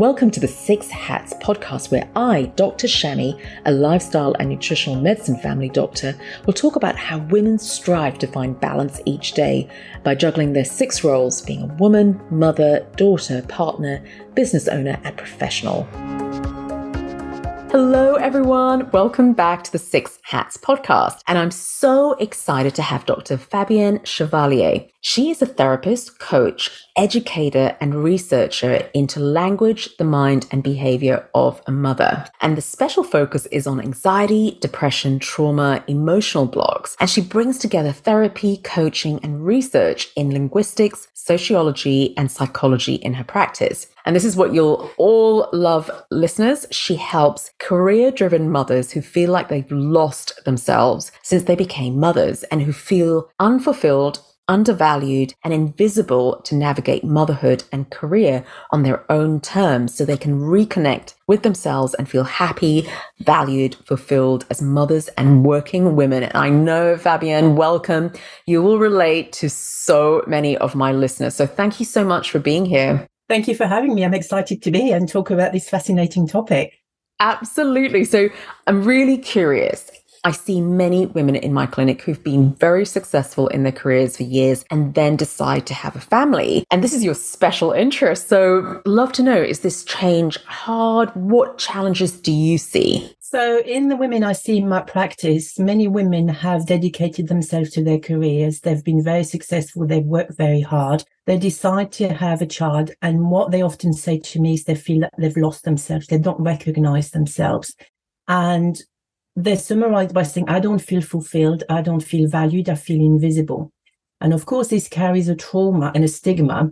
Welcome to the Six Hats podcast, where I, Dr. Shami, a lifestyle and nutritional medicine family doctor, will talk about how women strive to find balance each day by juggling their six roles being a woman, mother, daughter, partner, business owner, and professional. Hello, everyone. Welcome back to the Six Hats podcast. And I'm so excited to have Dr. Fabienne Chevalier. She is a therapist, coach, educator, and researcher into language, the mind, and behavior of a mother. And the special focus is on anxiety, depression, trauma, emotional blocks. And she brings together therapy, coaching, and research in linguistics, sociology, and psychology in her practice. And this is what you'll all love, listeners. She helps career driven mothers who feel like they've lost themselves since they became mothers and who feel unfulfilled, undervalued, and invisible to navigate motherhood and career on their own terms so they can reconnect with themselves and feel happy, valued, fulfilled as mothers and working women. And I know, Fabienne, welcome. You will relate to so many of my listeners. So thank you so much for being here. Thank you for having me. I'm excited to be here and talk about this fascinating topic. Absolutely. So I'm really curious. I see many women in my clinic who've been very successful in their careers for years and then decide to have a family. And this is your special interest. So, love to know is this change hard? What challenges do you see? So, in the women I see in my practice, many women have dedicated themselves to their careers. They've been very successful. They've worked very hard. They decide to have a child. And what they often say to me is they feel that they've lost themselves. They don't recognize themselves. And they summarize by saying, I don't feel fulfilled. I don't feel valued. I feel invisible. And of course, this carries a trauma and a stigma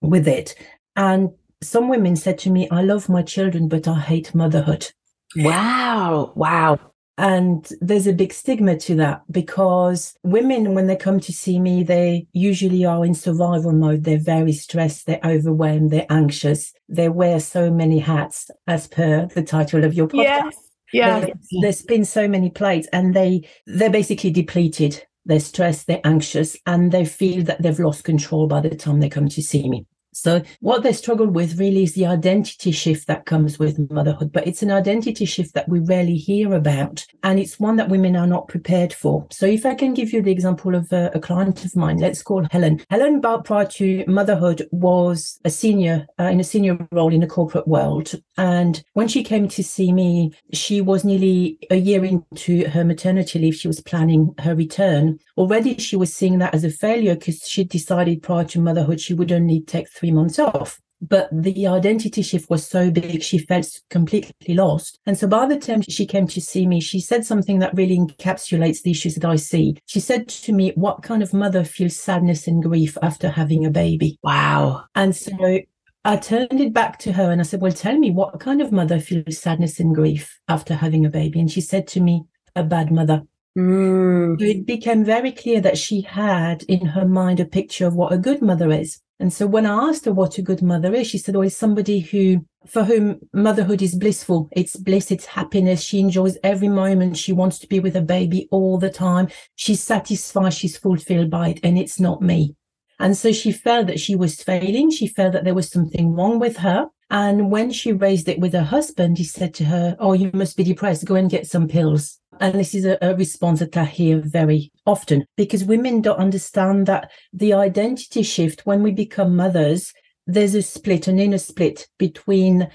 with it. And some women said to me, I love my children, but I hate motherhood. Wow. Wow. And there's a big stigma to that because women, when they come to see me, they usually are in survival mode. They're very stressed, they're overwhelmed, they're anxious. They wear so many hats, as per the title of your podcast. Yes. Yeah. there's been so many plates and they they're basically depleted. They're stressed, they're anxious, and they feel that they've lost control by the time they come to see me. So what they struggle with really is the identity shift that comes with motherhood, but it's an identity shift that we rarely hear about. And it's one that women are not prepared for. So if I can give you the example of a, a client of mine, let's call Helen. Helen, prior to motherhood, was a senior uh, in a senior role in the corporate world. And when she came to see me, she was nearly a year into her maternity leave. She was planning her return. Already she was seeing that as a failure because she decided prior to motherhood she would only take three months off. But the identity shift was so big, she felt completely lost. And so by the time she came to see me, she said something that really encapsulates the issues that I see. She said to me, What kind of mother feels sadness and grief after having a baby? Wow. And so I turned it back to her and I said, Well, tell me, what kind of mother feels sadness and grief after having a baby? And she said to me, A bad mother. Mm. So it became very clear that she had in her mind a picture of what a good mother is. And so when I asked her what a good mother is, she said, Oh, it's somebody who, for whom motherhood is blissful. It's bliss, it's happiness. She enjoys every moment. She wants to be with a baby all the time. She's satisfied, she's fulfilled by it. And it's not me. And so she felt that she was failing. She felt that there was something wrong with her. And when she raised it with her husband, he said to her, Oh, you must be depressed. Go and get some pills. And this is a, a, response that I hear very often because women don't understand that the identity shift when we become mothers, there's a split, an inner split between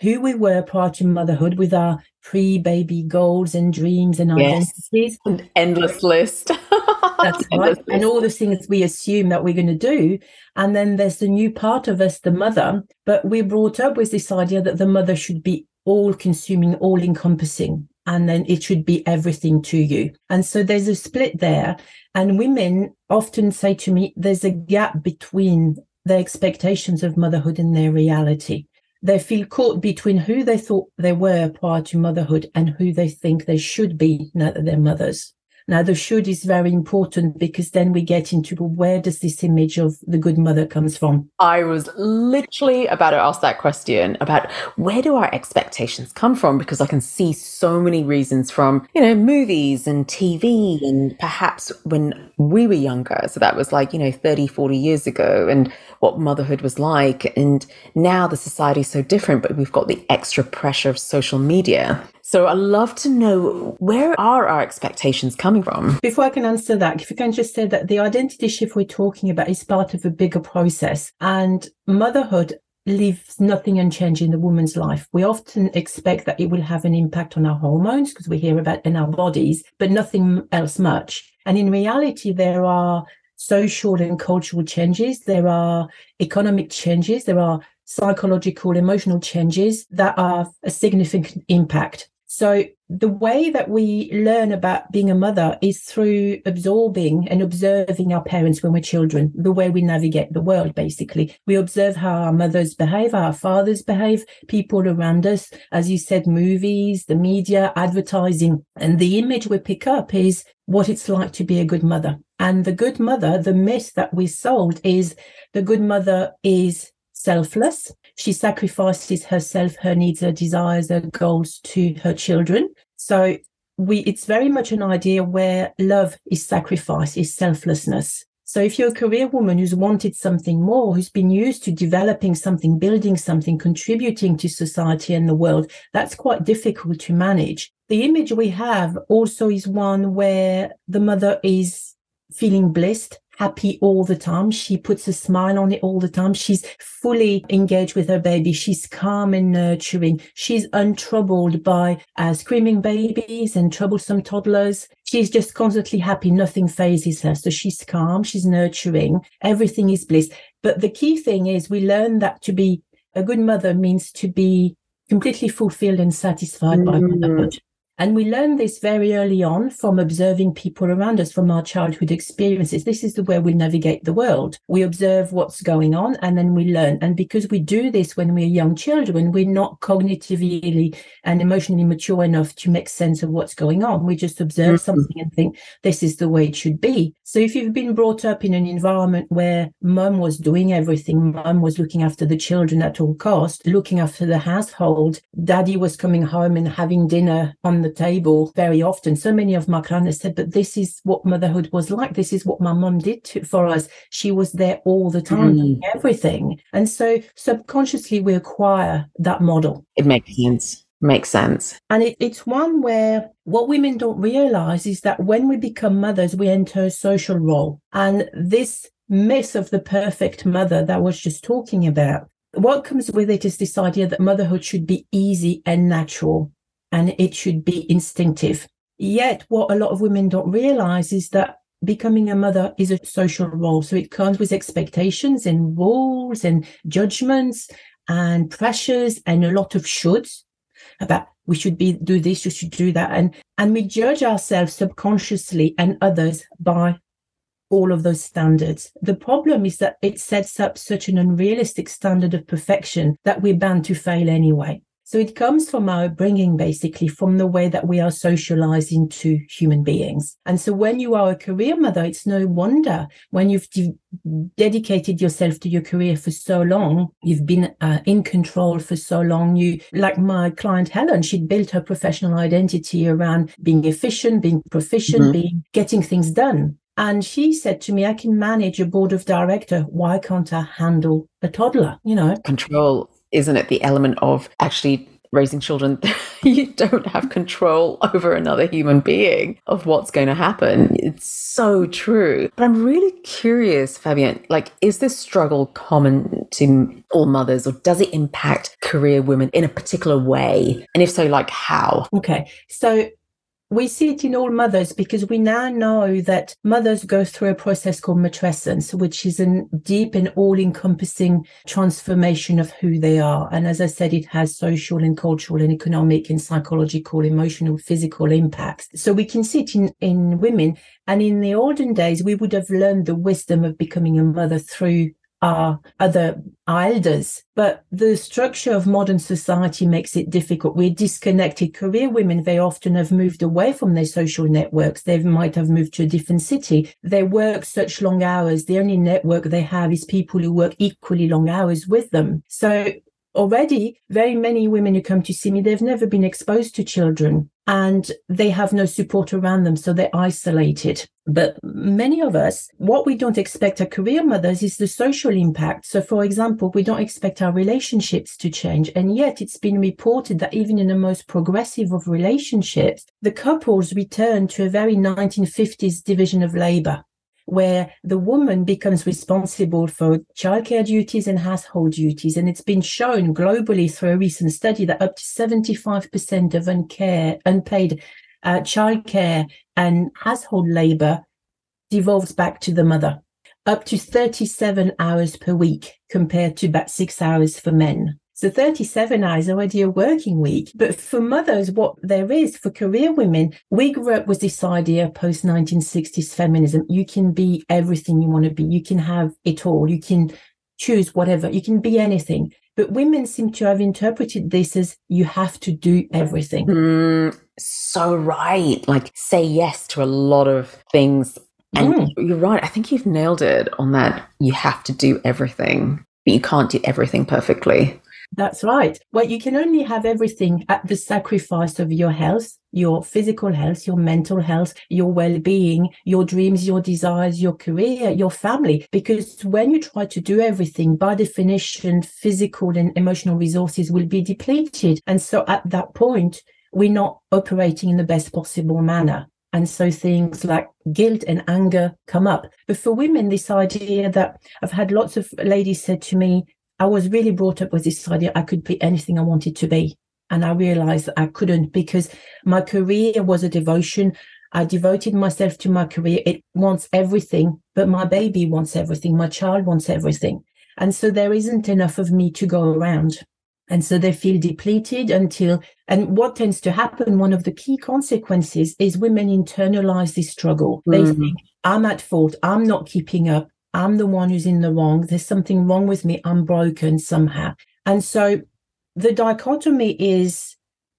who we were prior to motherhood with our pre-baby goals and dreams and yes. identities. An endless list. That's right. And all the things we assume that we're going to do. And then there's the new part of us, the mother. But we're brought up with this idea that the mother should be all consuming, all encompassing and then it should be everything to you. And so there's a split there. And women often say to me, there's a gap between their expectations of motherhood and their reality. They feel caught between who they thought they were prior to motherhood and who they think they should be now that they're mothers. Now, the should is very important because then we get into where does this image of the good mother comes from? I was literally about to ask that question about where do our expectations come from? Because I can see so many reasons from, you know, movies and TV and perhaps when we were younger. So that was like, you know, 30, 40 years ago and what motherhood was like. And now the society is so different, but we've got the extra pressure of social media. So I'd love to know where are our expectations coming from? Before I can answer that, if you can just say that the identity shift we're talking about is part of a bigger process and motherhood leaves nothing unchanged in the woman's life. We often expect that it will have an impact on our hormones because we hear about in our bodies, but nothing else much. And in reality, there are social and cultural changes. There are economic changes. There are psychological, emotional changes that are a significant impact. So the way that we learn about being a mother is through absorbing and observing our parents when we're children, the way we navigate the world, basically. We observe how our mothers behave, how our fathers behave, people around us, as you said, movies, the media, advertising. And the image we pick up is what it's like to be a good mother. And the good mother, the myth that we sold is the good mother is selfless she sacrifices herself, her needs, her desires, her goals to her children. So we it's very much an idea where love is sacrifice, is selflessness. So if you're a career woman who's wanted something more, who's been used to developing something, building something, contributing to society and the world, that's quite difficult to manage. The image we have also is one where the mother is feeling blissed, happy all the time. She puts a smile on it all the time. She's fully engaged with her baby. She's calm and nurturing. She's untroubled by uh, screaming babies and troublesome toddlers. She's just constantly happy. Nothing fazes her. So she's calm. She's nurturing. Everything is bliss. But the key thing is we learn that to be a good mother means to be completely fulfilled and satisfied mm. by motherhood. And we learn this very early on from observing people around us, from our childhood experiences. This is the way we navigate the world. We observe what's going on and then we learn. And because we do this when we're young children, we're not cognitively and emotionally mature enough to make sense of what's going on. We just observe mm-hmm. something and think, this is the way it should be. So if you've been brought up in an environment where mum was doing everything, mum was looking after the children at all cost, looking after the household, daddy was coming home and having dinner on the table very often. So many of my clients said, but this is what motherhood was like. This is what my mum did to, for us. She was there all the time, mm. everything. And so subconsciously we acquire that model. It makes sense. Makes sense. And it, it's one where what women don't realize is that when we become mothers, we enter a social role. And this myth of the perfect mother that I was just talking about, what comes with it is this idea that motherhood should be easy and natural and it should be instinctive. Yet, what a lot of women don't realize is that becoming a mother is a social role. So it comes with expectations and rules and judgments and pressures and a lot of shoulds about we should be do this, you should do that. And and we judge ourselves subconsciously and others by all of those standards. The problem is that it sets up such an unrealistic standard of perfection that we're bound to fail anyway. So it comes from our bringing basically from the way that we are socialized into human beings. And so when you are a career mother, it's no wonder when you've de- dedicated yourself to your career for so long, you've been uh, in control for so long. You, like my client Helen, she'd built her professional identity around being efficient, being proficient, mm-hmm. being getting things done. And she said to me, I can manage a board of director. Why can't I handle a toddler? You know, control isn't it the element of actually raising children, you don't have control over another human being of what's going to happen. It's so true. But I'm really curious, Fabienne, like, is this struggle common to all mothers or does it impact career women in a particular way? And if so, like how? Okay. So we see it in all mothers because we now know that mothers go through a process called matrescence, which is a deep and all encompassing transformation of who they are. And as I said, it has social and cultural and economic and psychological, emotional, physical impacts. So we can see it in, in women. And in the olden days, we would have learned the wisdom of becoming a mother through our other elders. But the structure of modern society makes it difficult. We're disconnected. Career women, they often have moved away from their social networks. They might have moved to a different city. They work such long hours. The only network they have is people who work equally long hours with them. So already very many women who come to see me they've never been exposed to children and they have no support around them so they're isolated but many of us what we don't expect as career mothers is the social impact so for example we don't expect our relationships to change and yet it's been reported that even in the most progressive of relationships the couples return to a very 1950s division of labor where the woman becomes responsible for childcare duties and household duties. And it's been shown globally through a recent study that up to 75% of uncare, unpaid uh, childcare and household labor devolves back to the mother, up to 37 hours per week compared to about six hours for men. So 37 hours already a working week. But for mothers, what there is for career women, we grew up with this idea post 1960s feminism. You can be everything you want to be. You can have it all. You can choose whatever. You can be anything. But women seem to have interpreted this as you have to do everything. Mm, so right. Like say yes to a lot of things. And mm. you're right. I think you've nailed it on that. You have to do everything, but you can't do everything perfectly. That's right. Well, you can only have everything at the sacrifice of your health, your physical health, your mental health, your well being, your dreams, your desires, your career, your family. Because when you try to do everything, by definition, physical and emotional resources will be depleted. And so at that point, we're not operating in the best possible manner. And so things like guilt and anger come up. But for women, this idea that I've had lots of ladies said to me, I was really brought up with this idea I could be anything I wanted to be. And I realized that I couldn't because my career was a devotion. I devoted myself to my career. It wants everything, but my baby wants everything. My child wants everything. And so there isn't enough of me to go around. And so they feel depleted until, and what tends to happen, one of the key consequences is women internalize this struggle. Mm. They think, I'm at fault. I'm not keeping up. I'm the one who's in the wrong. There's something wrong with me. I'm broken somehow. And so the dichotomy is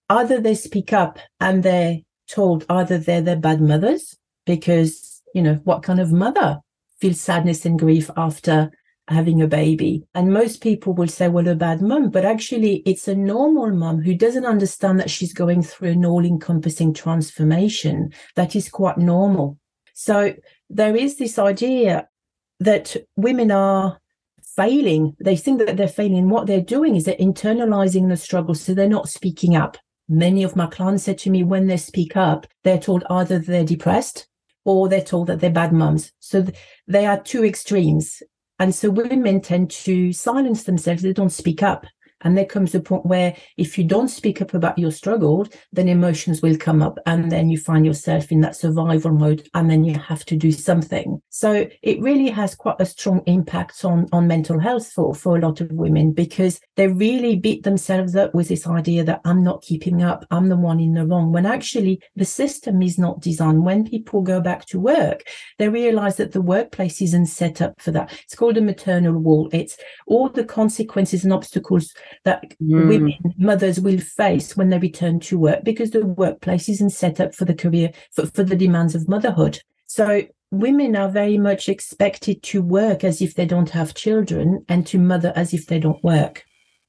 either they speak up and they're told either they're their bad mothers, because, you know, what kind of mother feels sadness and grief after having a baby? And most people will say, well, a bad mum, but actually it's a normal mum who doesn't understand that she's going through an all encompassing transformation that is quite normal. So there is this idea that women are failing. They think that they're failing. And What they're doing is they're internalizing the struggle, so they're not speaking up. Many of my clients said to me when they speak up, they're told either they're depressed or they're told that they're bad mums. So th- they are two extremes. And so women tend to silence themselves. They don't speak up. And there comes a point where if you don't speak up about your struggle, then emotions will come up and then you find yourself in that survival mode and then you have to do something. So it really has quite a strong impact on, on mental health for, for a lot of women because they really beat themselves up with this idea that I'm not keeping up. I'm the one in the wrong when actually the system is not designed. When people go back to work, they realize that the workplace isn't set up for that. It's called a maternal wall. It's all the consequences and obstacles that mm. women, mothers will face when they return to work because the workplace isn't set up for the career, for, for the demands of motherhood. So women are very much expected to work as if they don't have children and to mother as if they don't work.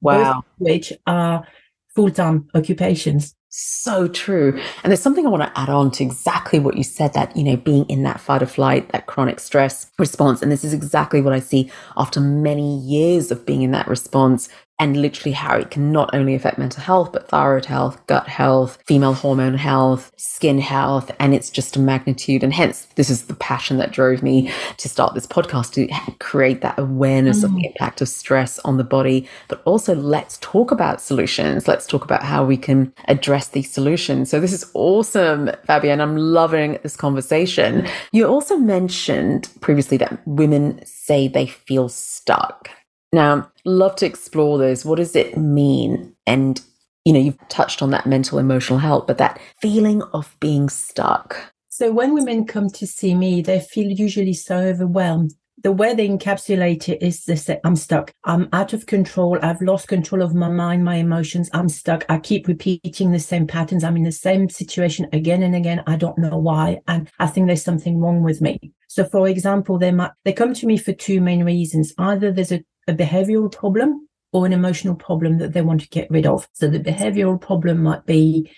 Wow. which are full time occupations. So true. And there's something I want to add on to exactly what you said that, you know, being in that fight or flight, that chronic stress response. And this is exactly what I see after many years of being in that response and literally how it can not only affect mental health, but thyroid health, gut health, female hormone health, skin health. And it's just a magnitude. And hence, this is the passion that drove me to start this podcast to create that awareness mm. of the mm. impact of stress on the body. But also, let's talk about solutions. Let's talk about how we can address these solutions. So, this is awesome, Fabienne. I'm loving this conversation. You also mentioned previously that women say they feel stuck. Now, love to explore those. What does it mean? And, you know, you've touched on that mental, emotional health, but that feeling of being stuck. So when women come to see me, they feel usually so overwhelmed the way they encapsulate it is they say, I'm stuck. I'm out of control. I've lost control of my mind, my emotions. I'm stuck. I keep repeating the same patterns. I'm in the same situation again and again. I don't know why. And I think there's something wrong with me. So for example, they might, they come to me for two main reasons. Either there's a, a behavioral problem or an emotional problem that they want to get rid of. So the behavioral problem might be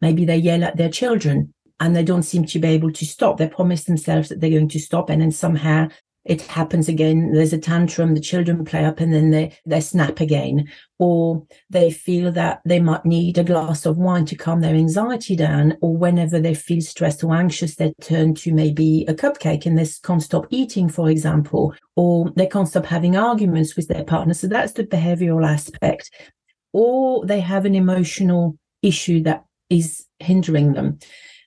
maybe they yell at their children and they don't seem to be able to stop. They promise themselves that they're going to stop and then somehow it happens again. There's a tantrum, the children play up and then they, they snap again. Or they feel that they might need a glass of wine to calm their anxiety down. Or whenever they feel stressed or anxious, they turn to maybe a cupcake and they can't stop eating, for example, or they can't stop having arguments with their partner. So that's the behavioral aspect. Or they have an emotional issue that is hindering them.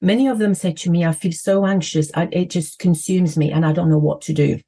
Many of them say to me, I feel so anxious, I, it just consumes me and I don't know what to do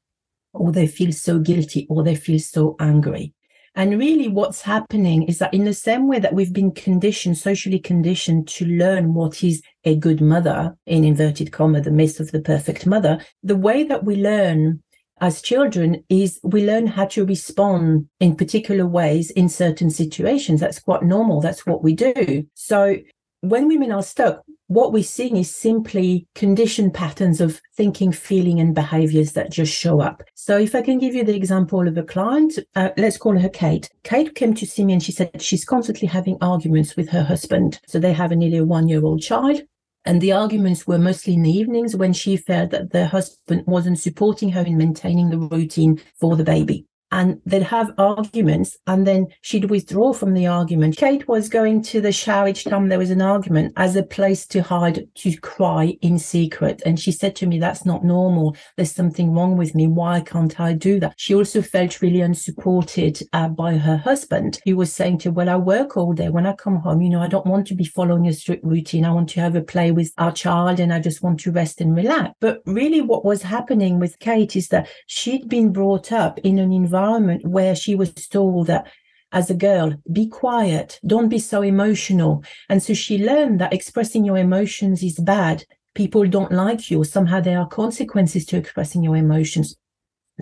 or they feel so guilty or they feel so angry. And really, what's happening is that in the same way that we've been conditioned, socially conditioned to learn what is a good mother, in inverted comma, the myth of the perfect mother, the way that we learn as children is we learn how to respond in particular ways in certain situations. That's quite normal. That's what we do. So when women are stuck, what we're seeing is simply conditioned patterns of thinking, feeling, and behaviors that just show up. So, if I can give you the example of a client, uh, let's call her Kate. Kate came to see me and she said she's constantly having arguments with her husband. So, they have a nearly one year old child. And the arguments were mostly in the evenings when she felt that the husband wasn't supporting her in maintaining the routine for the baby and they'd have arguments and then she'd withdraw from the argument. Kate was going to the shower each time there was an argument as a place to hide, to cry in secret. And she said to me, that's not normal. There's something wrong with me. Why can't I do that? She also felt really unsupported uh, by her husband. He was saying to her, well, I work all day. When I come home, you know, I don't want to be following a strict routine. I want to have a play with our child and I just want to rest and relax. But really what was happening with Kate is that she'd been brought up in an environment environment where she was told that as a girl, be quiet, don't be so emotional. And so she learned that expressing your emotions is bad. People don't like you. Somehow there are consequences to expressing your emotions.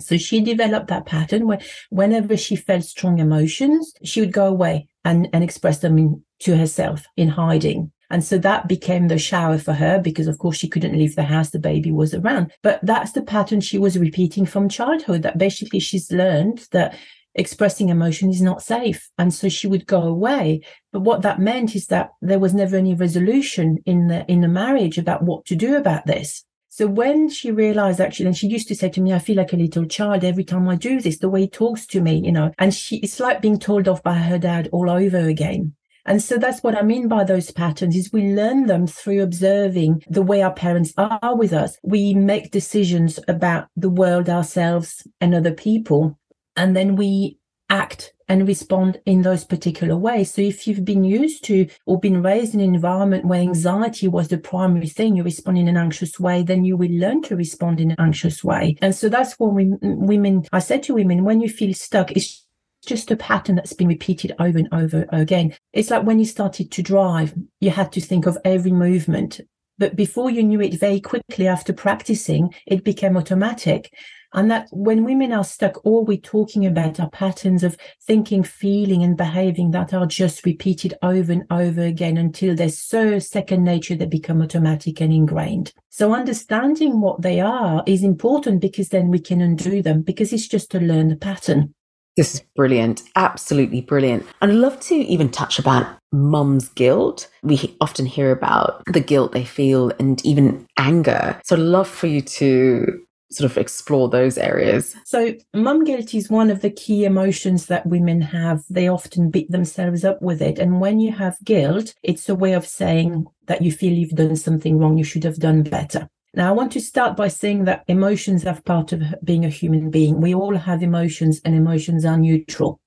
So she developed that pattern where whenever she felt strong emotions, she would go away and, and express them in, to herself in hiding. And so that became the shower for her because, of course, she couldn't leave the house. The baby was around. But that's the pattern she was repeating from childhood that basically she's learned that expressing emotion is not safe. And so she would go away. But what that meant is that there was never any resolution in the, in the marriage about what to do about this. So when she realized actually, and she used to say to me, I feel like a little child every time I do this, the way he talks to me, you know, and she, it's like being told off by her dad all over again. And so that's what I mean by those patterns is we learn them through observing the way our parents are with us. We make decisions about the world, ourselves and other people. And then we act and respond in those particular ways. So if you've been used to or been raised in an environment where anxiety was the primary thing, you respond in an anxious way, then you will learn to respond in an anxious way. And so that's what we, women, I said to women, when you feel stuck, it's just a pattern that's been repeated over and over again. It's like when you started to drive, you had to think of every movement. But before you knew it, very quickly after practicing, it became automatic. And that when women are stuck, all we're talking about are patterns of thinking, feeling, and behaving that are just repeated over and over again until they're so second nature they become automatic and ingrained. So understanding what they are is important because then we can undo them because it's just to learn the pattern. This is brilliant. Absolutely brilliant. And I'd love to even touch about mum's guilt. We often hear about the guilt they feel and even anger. So I'd love for you to sort of explore those areas. So, mum guilt is one of the key emotions that women have. They often beat themselves up with it. And when you have guilt, it's a way of saying that you feel you've done something wrong, you should have done better. Now, I want to start by saying that emotions are part of being a human being. We all have emotions, and emotions are neutral.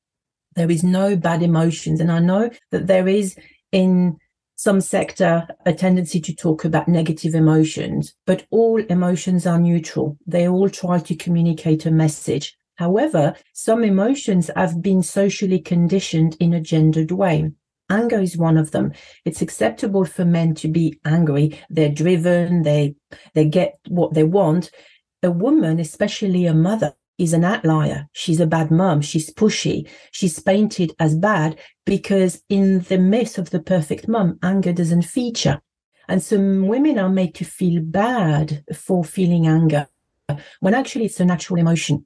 There is no bad emotions. And I know that there is in some sector a tendency to talk about negative emotions, but all emotions are neutral. They all try to communicate a message. However, some emotions have been socially conditioned in a gendered way. Anger is one of them. It's acceptable for men to be angry. They're driven. They they get what they want. A woman, especially a mother, is an outlier. She's a bad mom. She's pushy. She's painted as bad because in the myth of the perfect mom, anger doesn't feature. And some women are made to feel bad for feeling anger when actually it's a natural emotion.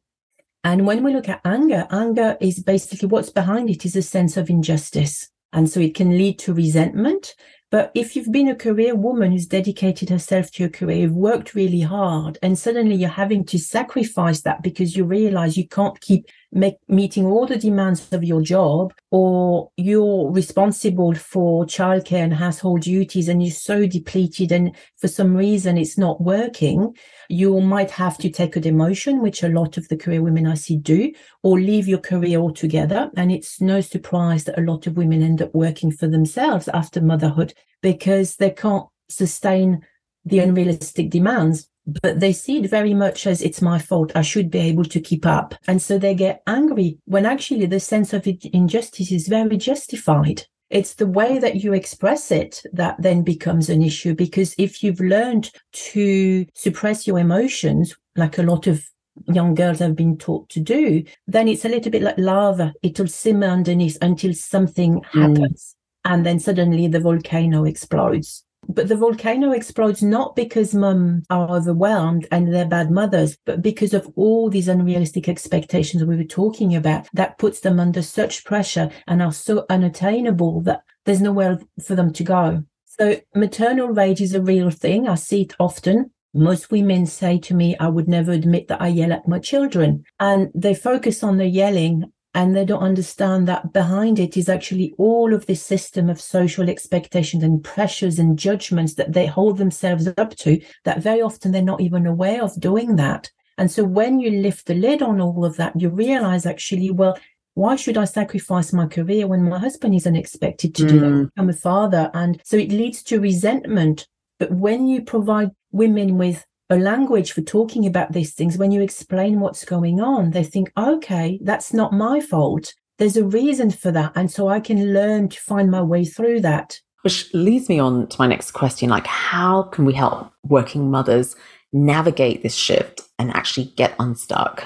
And when we look at anger, anger is basically what's behind it is a sense of injustice. And so it can lead to resentment. But if you've been a career woman who's dedicated herself to your career, you've worked really hard, and suddenly you're having to sacrifice that because you realize you can't keep make, meeting all the demands of your job, or you're responsible for childcare and household duties, and you're so depleted, and for some reason it's not working, you might have to take a demotion, which a lot of the career women I see do, or leave your career altogether. And it's no surprise that a lot of women end up working for themselves after motherhood because they can't sustain the unrealistic demands but they see it very much as it's my fault. I should be able to keep up. And so they get angry when actually the sense of injustice is very justified. It's the way that you express it that then becomes an issue because if you've learned to suppress your emotions, like a lot of young girls have been taught to do, then it's a little bit like lava. It'll simmer underneath until something mm. happens. Mm. And then suddenly the volcano explodes. But the volcano explodes not because mum are overwhelmed and they're bad mothers, but because of all these unrealistic expectations we were talking about that puts them under such pressure and are so unattainable that there's nowhere for them to go. So maternal rage is a real thing. I see it often. Most women say to me, I would never admit that I yell at my children. And they focus on the yelling and they don't understand that behind it is actually all of this system of social expectations and pressures and judgments that they hold themselves up to that very often they're not even aware of doing that and so when you lift the lid on all of that you realize actually well why should I sacrifice my career when my husband isn't expected to mm. do that? Mm. I'm a father. And so it leads to resentment. But when you provide women with a language for talking about these things, when you explain what's going on, they think, okay, that's not my fault. There's a reason for that. And so I can learn to find my way through that. Which leads me on to my next question like, how can we help working mothers navigate this shift and actually get unstuck?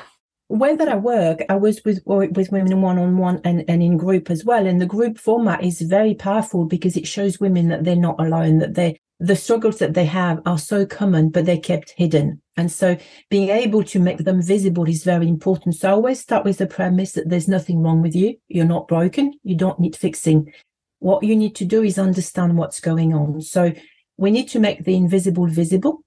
Way that I work, I was with with women one on one and and in group as well. And the group format is very powerful because it shows women that they're not alone, that they the struggles that they have are so common, but they're kept hidden. And so being able to make them visible is very important. So I always start with the premise that there's nothing wrong with you. You're not broken. You don't need fixing. What you need to do is understand what's going on. So we need to make the invisible visible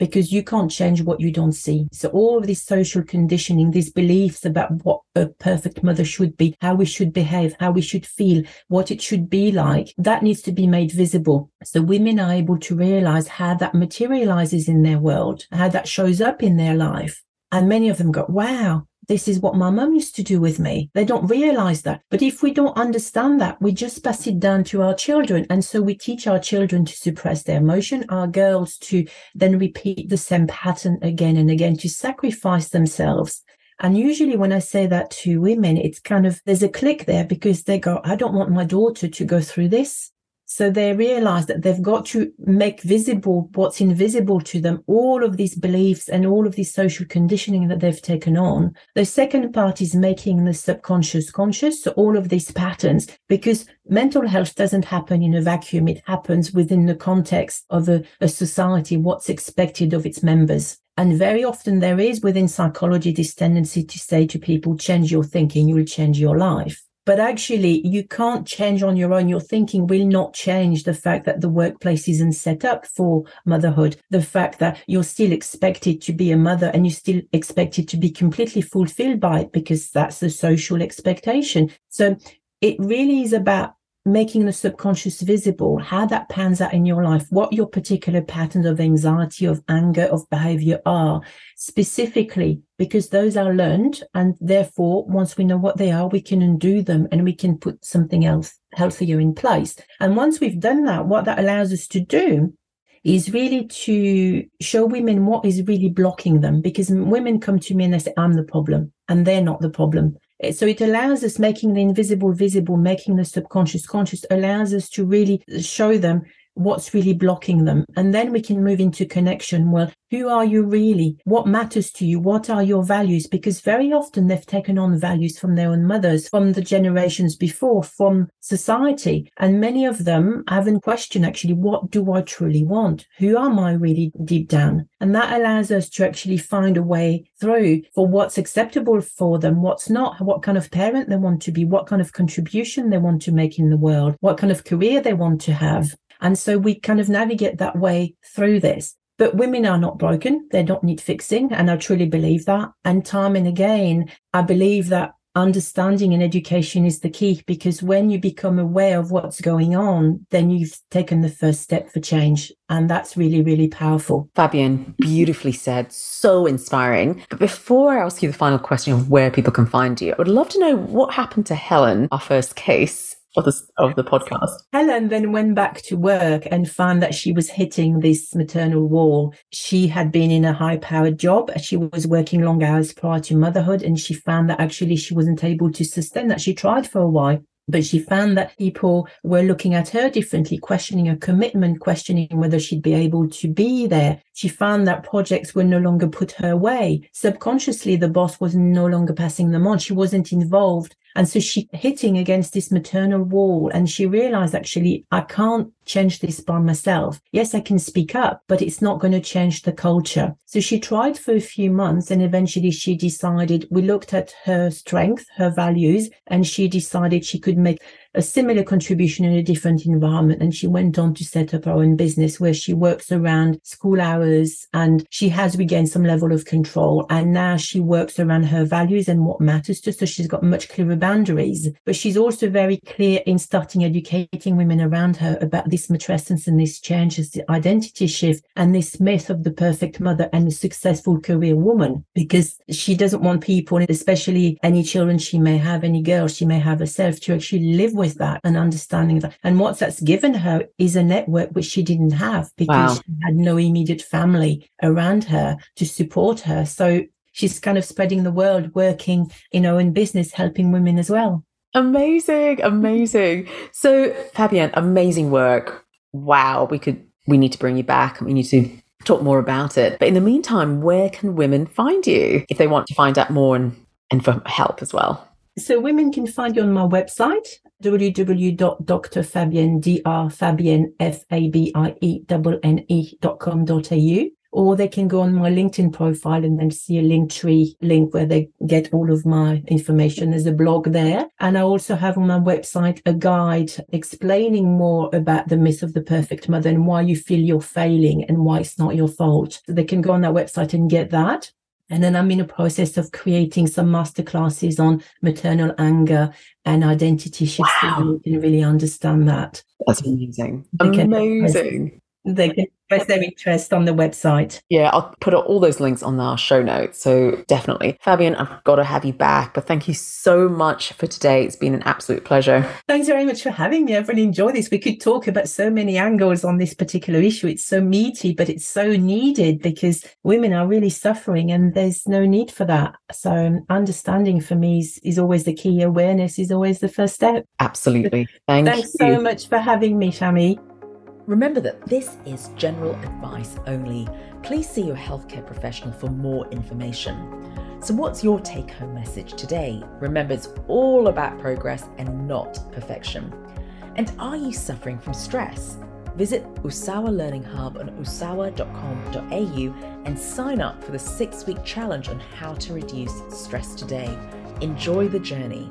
because you can't change what you don't see. So all of this social conditioning, these beliefs about what a perfect mother should be, how we should behave, how we should feel, what it should be like, that needs to be made visible. So women are able to realize how that materializes in their world, how that shows up in their life. And many of them go, wow, this is what my mum used to do with me. They don't realize that. But if we don't understand that, we just pass it down to our children. And so we teach our children to suppress their emotion, our girls to then repeat the same pattern again and again to sacrifice themselves. And usually when I say that to women, it's kind of, there's a click there because they go, I don't want my daughter to go through this. So they realize that they've got to make visible what's invisible to them, all of these beliefs and all of this social conditioning that they've taken on. The second part is making the subconscious conscious. So all of these patterns, because mental health doesn't happen in a vacuum. It happens within the context of a, a society, what's expected of its members. And very often there is within psychology this tendency to say to people, change your thinking, you will change your life. But actually, you can't change on your own. Your thinking will not change the fact that the workplace isn't set up for motherhood. The fact that you're still expected to be a mother and you're still expected to be completely fulfilled by it because that's the social expectation. So it really is about making the subconscious visible, how that pans out in your life, what your particular patterns of anxiety, of anger, of behavior are specifically, because those are learned. And therefore, once we know what they are, we can undo them and we can put something else healthier in place. And once we've done that, what that allows us to do is really to show women what is really blocking them because women come to me and they say, I'm the problem and they're not the problem. Uh, so it allows us making the invisible visible, making the subconscious conscious, allows us to really show them what's really blocking them. And then we can move into connection. Well, who are you really? What matters to you? What are your values? Because very often they've taken on values from their own mothers, from the generations before, from society. And many of them haven't questioned actually, what do I truly want? Who am I really deep down? And that allows us to actually find a way through for what's acceptable for them, what's not, what kind of parent they want to be, what kind of contribution they want to make in the world, what kind of career they want to have. And so we kind of navigate that way through this. But women are not broken. They don't need fixing. And I truly believe that. And time and again, I believe that understanding and education is the key because when you become aware of what's going on, then you've taken the first step for change. And that's really, really powerful. Fabienne, beautifully said. So inspiring. But before I ask you the final question of where people can find you, I would love to know what happened to Helen, our first case of the, of the podcast. Helen then went back to work and found that she was hitting this maternal wall. She had been in a high powered job. She was working long hours prior to motherhood and she found that actually she wasn't able to sustain that. She tried for a while. But she found that people were looking at her differently, questioning her commitment, questioning whether she'd be able to be there. She found that projects were no longer put her way. Subconsciously, the boss was no longer passing them on. She wasn't involved. And so she hitting against this maternal wall and she realized actually, I can't change this by myself. Yes, I can speak up, but it's not going to change the culture. So she tried for a few months and eventually she decided we looked at her strength, her values, and she decided she could make a similar contribution in a different environment. And she went on to set up her own business where she works around school hours and she has regained some level of control. And now she works around her values and what matters to her. So she's got much clearer boundaries, but she's also very clear in starting educating women around her about this matrescence and this change as the identity shift and this myth of the perfect mother and a successful career woman, because she doesn't want people, especially any children she may have, any girls she may have herself to actually live with that and understanding that. And what that's given her is a network which she didn't have because wow. she had no immediate family around her to support her. So she's kind of spreading the word, working, you know, in business, helping women as well. Amazing, amazing. So Fabienne, amazing work. Wow, we could we need to bring you back. And we need to talk more about it. But in the meantime, where can women find you if they want to find out more and, and for help as well? So women can find you on my website, www.drfabienne, or they can go on my LinkedIn profile and then see a link tree link where they get all of my information. There's a blog there. And I also have on my website a guide explaining more about the myth of the perfect mother and why you feel you're failing and why it's not your fault. So they can go on that website and get that. And then I'm in a process of creating some masterclasses on maternal anger and identity shifts wow. so you can really understand that. That's amazing. Amazing. They can express their interest on the website. Yeah, I'll put all those links on our show notes. So definitely. Fabienne, I've got to have you back. But thank you so much for today. It's been an absolute pleasure. Thanks very much for having me. I've really enjoyed this. We could talk about so many angles on this particular issue. It's so meaty, but it's so needed because women are really suffering and there's no need for that. So understanding for me is, is always the key. Awareness is always the first step. Absolutely. Thank Thanks you. so much for having me, Shami. Remember that this is general advice only. Please see your healthcare professional for more information. So, what's your take home message today? Remember, it's all about progress and not perfection. And are you suffering from stress? Visit Usawa Learning Hub on usawa.com.au and sign up for the six week challenge on how to reduce stress today. Enjoy the journey.